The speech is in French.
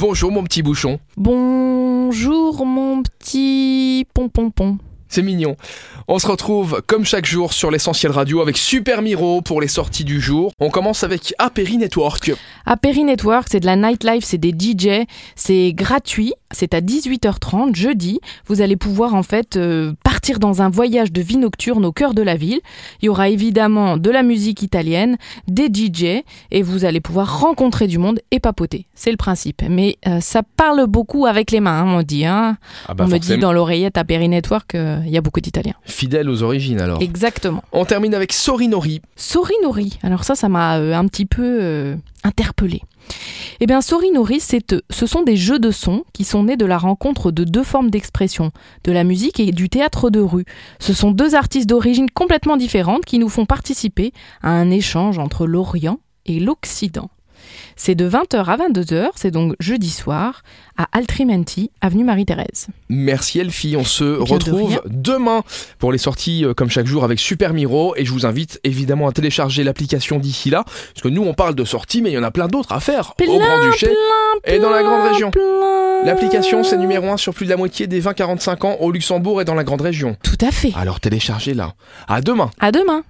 Bonjour mon petit bouchon. Bonjour mon petit pom-pom-pom. C'est mignon. On se retrouve comme chaque jour sur l'essentiel radio avec Super Miro pour les sorties du jour. On commence avec Aperi Network. Aperi Network, c'est de la nightlife, c'est des DJ, c'est gratuit, c'est à 18h30 jeudi. Vous allez pouvoir en fait euh, partir dans un voyage de vie nocturne au cœur de la ville. Il y aura évidemment de la musique italienne, des DJ et vous allez pouvoir rencontrer du monde et papoter. C'est le principe. Mais euh, ça parle beaucoup avec les mains, hein, on dit. Hein. Ah bah on me dit dans l'oreillette Aperi Network, euh, il y a beaucoup d'Italiens. Fidèle aux origines alors. Exactement. On termine avec Sorinori. Sorinori. Alors ça, ça m'a euh, un petit peu euh, interpellé. Eh bien, Sorinori, c'est, ce sont des jeux de sons qui sont nés de la rencontre de deux formes d'expression, de la musique et du théâtre de rue. Ce sont deux artistes d'origine complètement différentes qui nous font participer à un échange entre l'Orient et l'Occident. C'est de 20h à 22h, c'est donc jeudi soir, à Altrimenti, avenue Marie-Thérèse. Merci Elfie, on se retrouve demain pour les sorties euh, comme chaque jour avec Super Miro et je vous invite évidemment à télécharger l'application d'ici là parce que nous on parle de sorties mais il y en a plein d'autres à faire au Grand-Duché et dans la grande région. L'application c'est numéro 1 sur plus de la moitié des 20-45 ans au Luxembourg et dans la grande région. Tout à fait. Alors téléchargez-la. À demain À demain.